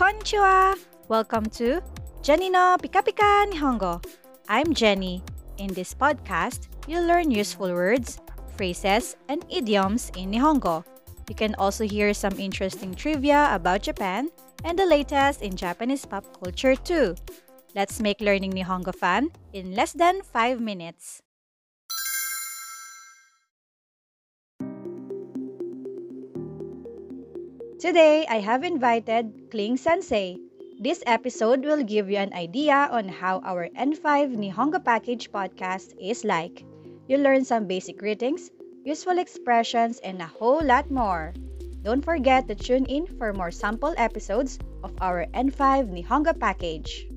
Konnichiwa! Welcome to Jenni no Pika Pika Nihongo. I'm Jenni. In this podcast, you'll learn useful words, phrases, and idioms in Nihongo. You can also hear some interesting trivia about Japan and the latest in Japanese pop culture too. Let's make learning Nihongo fun in less than 5 minutes. Today, I have invited Kling Sensei. This episode will give you an idea on how our N5 Nihongo Package podcast is like. You'll learn some basic greetings, useful expressions, and a whole lot more. Don't forget to tune in for more sample episodes of our N5 Nihongo Package.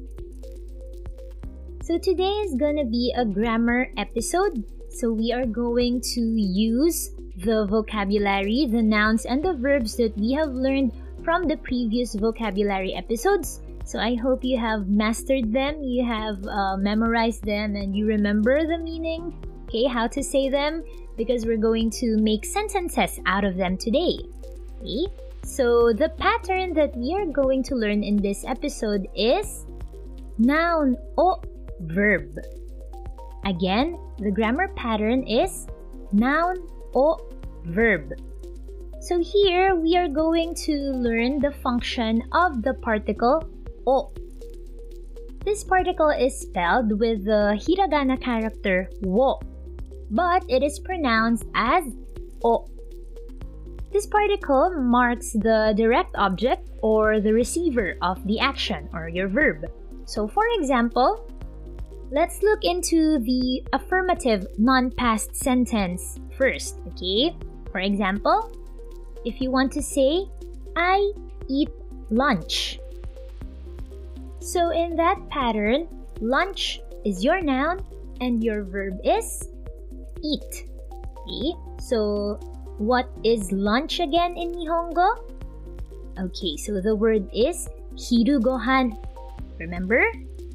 So today is gonna be a grammar episode. So we are going to use the vocabulary, the nouns, and the verbs that we have learned from the previous vocabulary episodes. So I hope you have mastered them, you have uh, memorized them, and you remember the meaning, okay, how to say them, because we're going to make sentences out of them today. Okay? So the pattern that we are going to learn in this episode is noun o verb. Again, the grammar pattern is noun o verb. So here we are going to learn the function of the particle o. This particle is spelled with the hiragana character wo, but it is pronounced as o. This particle marks the direct object or the receiver of the action or your verb. So for example, let's look into the affirmative non-past sentence first, okay? For example, if you want to say, I eat lunch. So in that pattern, lunch is your noun and your verb is eat. Okay, so what is lunch again in Nihongo? Okay, so the word is hiru gohan. Remember?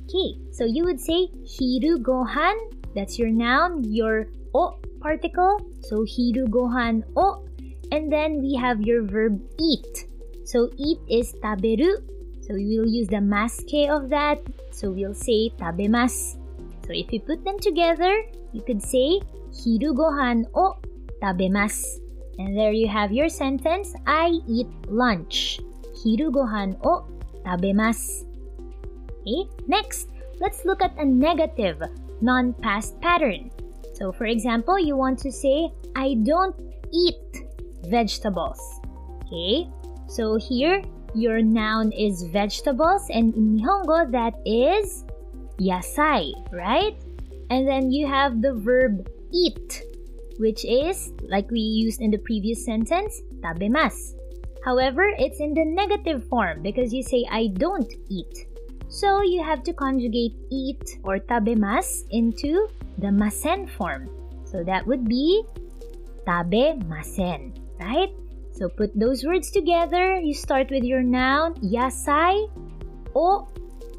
Okay, so you would say hiru gohan. That's your noun, your o particle. So hiru gohan o. And then we have your verb eat. So eat is taberu. So we will use the masukei of that. So we'll say tabemasu. So if you put them together, you could say hiru gohan o tabemasu. And there you have your sentence. I eat lunch. Hiru gohan o tabemasu. Okay, next, let's look at a negative non-past pattern. So for example, you want to say, I don't eat vegetables. Okay? So here, your noun is vegetables and in Nihongo that is yasai, right? And then you have the verb eat, which is, like we used in the previous sentence, tabemas. However, it's in the negative form because you say I don't eat. So you have to conjugate eat or tabemas into the masen form. So that would be tabemasen, right? So put those words together. You start with your noun yasai o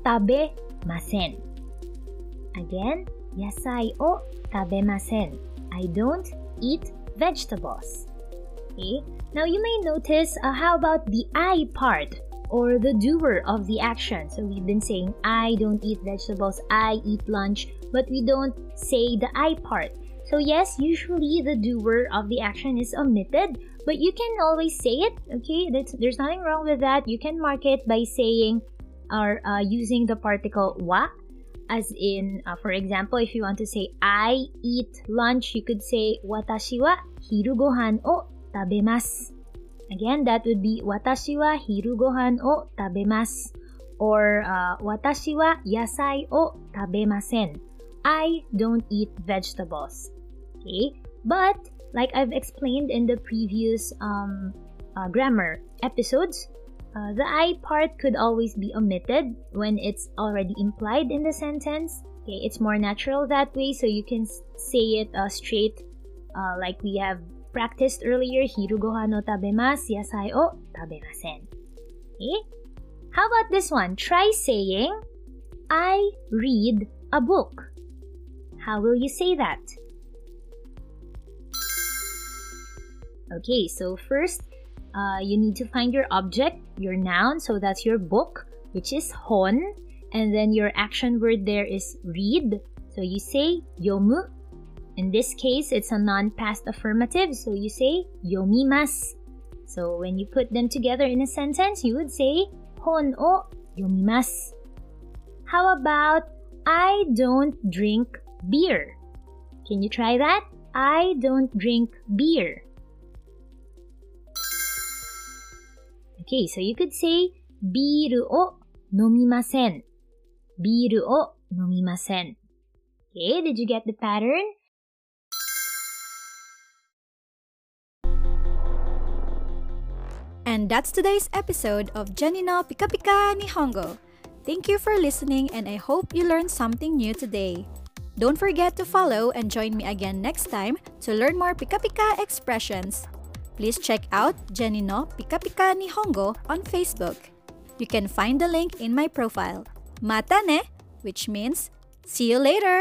tabemasen. Again, yasai o tabemasen. I don't eat vegetables. Okay? Now you may notice uh, how about the I part or the doer of the action. So we've been saying I don't eat vegetables, I eat lunch, but we don't say the I part. So yes, usually the doer of the action is omitted, but you can always say it. Okay, That's, there's nothing wrong with that. You can mark it by saying or uh, using the particle wa, as in, uh, for example, if you want to say I eat lunch, you could say watashi wa hiru gohan o tabemasu. Again, that would be watashi wa hiru gohan o tabemasu or uh, watashi wa yasai o tabemasen. I don't eat vegetables. Okay, but like I've explained in the previous um, uh, grammar episodes, uh, the I part could always be omitted when it's already implied in the sentence. Okay, it's more natural that way, so you can say it uh, straight, uh, like we have practiced earlier. Hiru gohan no tabemasu, yasai o tabemasen. Okay, how about this one? Try saying, I read a book. How will you say that? Okay, so first, uh, you need to find your object, your noun, so that's your book, which is hon, and then your action word there is read. So you say yomu. In this case, it's a non-past affirmative, so you say yomimasu. So when you put them together in a sentence, you would say hon o yomimasu. How about I don't drink beer? Can you try that? I don't drink beer. Okay, so you could say ビールを飲みません。ビールを飲みません。Okay, did you get the pattern? And that's today's episode of Jenni no Pika Pika Nihongo. Thank you for listening and I hope you learned something new today. Don't forget to follow and join me again next time to learn more Pika Pika expressions. Please check out Jenni no Pika Pika Nihongo on Facebook. You can find the link in my profile. Mata ne, which means see you later.